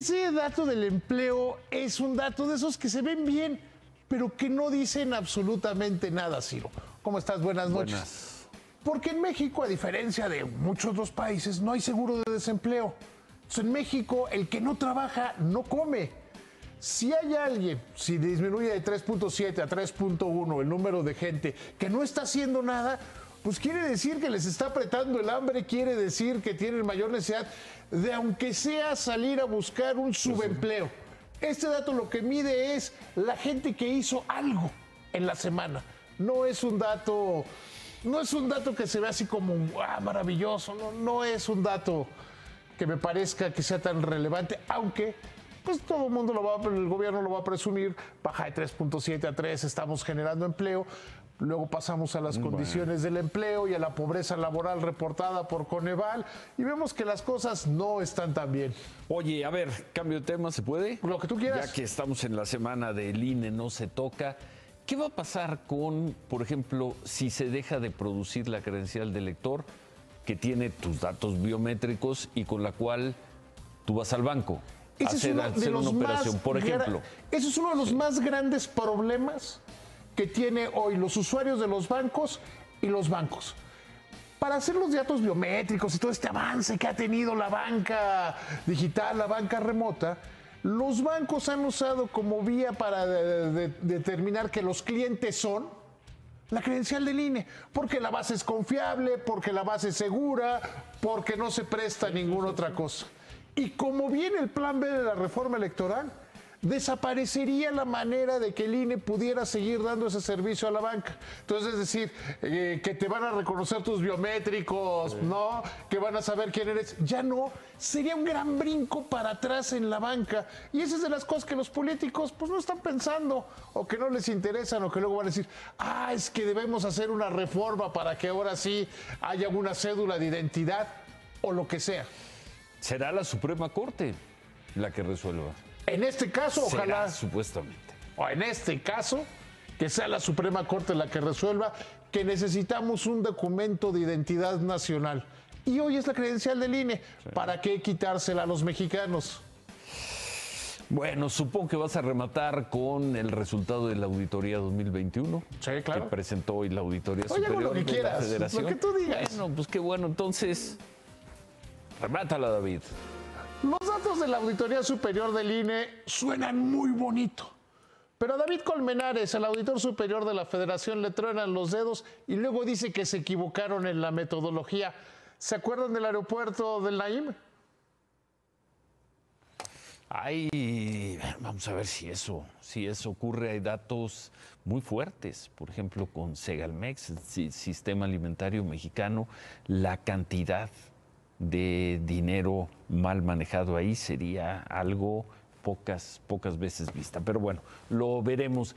Ese dato del empleo es un dato de esos que se ven bien, pero que no dicen absolutamente nada, Ciro. ¿Cómo estás? Buenas noches. Buenas. Porque en México, a diferencia de muchos otros países, no hay seguro de desempleo. Entonces, en México, el que no trabaja no come. Si hay alguien, si disminuye de 3.7 a 3.1 el número de gente que no está haciendo nada, pues quiere decir que les está apretando el hambre, quiere decir que tienen mayor necesidad de, aunque sea, salir a buscar un subempleo. Este dato lo que mide es la gente que hizo algo en la semana. No es un dato, no es un dato que se ve así como ah, maravilloso, no, no es un dato que me parezca que sea tan relevante, aunque pues todo el mundo lo va, el gobierno lo va a presumir, baja de 3.7 a 3, estamos generando empleo. Luego pasamos a las condiciones del empleo y a la pobreza laboral reportada por Coneval y vemos que las cosas no están tan bien. Oye, a ver, cambio de tema, ¿se puede? Lo que tú quieras. Ya que estamos en la semana del INE, no se toca. ¿Qué va a pasar con, por ejemplo, si se deja de producir la credencial de lector que tiene tus datos biométricos y con la cual tú vas al banco? Ese a es hacer, uno hacer de los una operación, por ejemplo. Ese es uno de los más grandes problemas que tiene hoy los usuarios de los bancos y los bancos. Para hacer los datos biométricos y todo este avance que ha tenido la banca digital, la banca remota, los bancos han usado como vía para de- de- determinar que los clientes son la credencial del INE, porque la base es confiable, porque la base es segura, porque no se presta ninguna otra cosa. Y como viene el plan B de la reforma electoral, desaparecería la manera de que el INE pudiera seguir dando ese servicio a la banca. Entonces, es decir, eh, que te van a reconocer tus biométricos, ¿no? Que van a saber quién eres. Ya no, sería un gran brinco para atrás en la banca. Y esa es de las cosas que los políticos pues no están pensando o que no les interesan o que luego van a decir, ah, es que debemos hacer una reforma para que ahora sí haya una cédula de identidad o lo que sea. Será la Suprema Corte la que resuelva. En este caso, ojalá... Supuestamente. o en este caso, que sea la Suprema Corte la que resuelva que necesitamos un documento de identidad nacional. Y hoy es la credencial del INE. ¿Para qué quitársela a los mexicanos? Bueno, supongo que vas a rematar con el resultado de la auditoría 2021. Sí, claro. Que presentó hoy la Auditoría Oye, Superior lo que de la quieras, Federación. lo que tú digas. Bueno, pues qué bueno. Entonces, remátala, David. Los datos de la Auditoría Superior del INE suenan muy bonito. Pero David Colmenares, el auditor superior de la Federación, le truenan los dedos y luego dice que se equivocaron en la metodología. ¿Se acuerdan del aeropuerto del Naim? Hay, vamos a ver si eso, si eso ocurre. Hay datos muy fuertes, por ejemplo, con Segalmex, el si- sistema alimentario mexicano, la cantidad de dinero mal manejado ahí sería algo pocas, pocas veces vista. Pero bueno, lo veremos.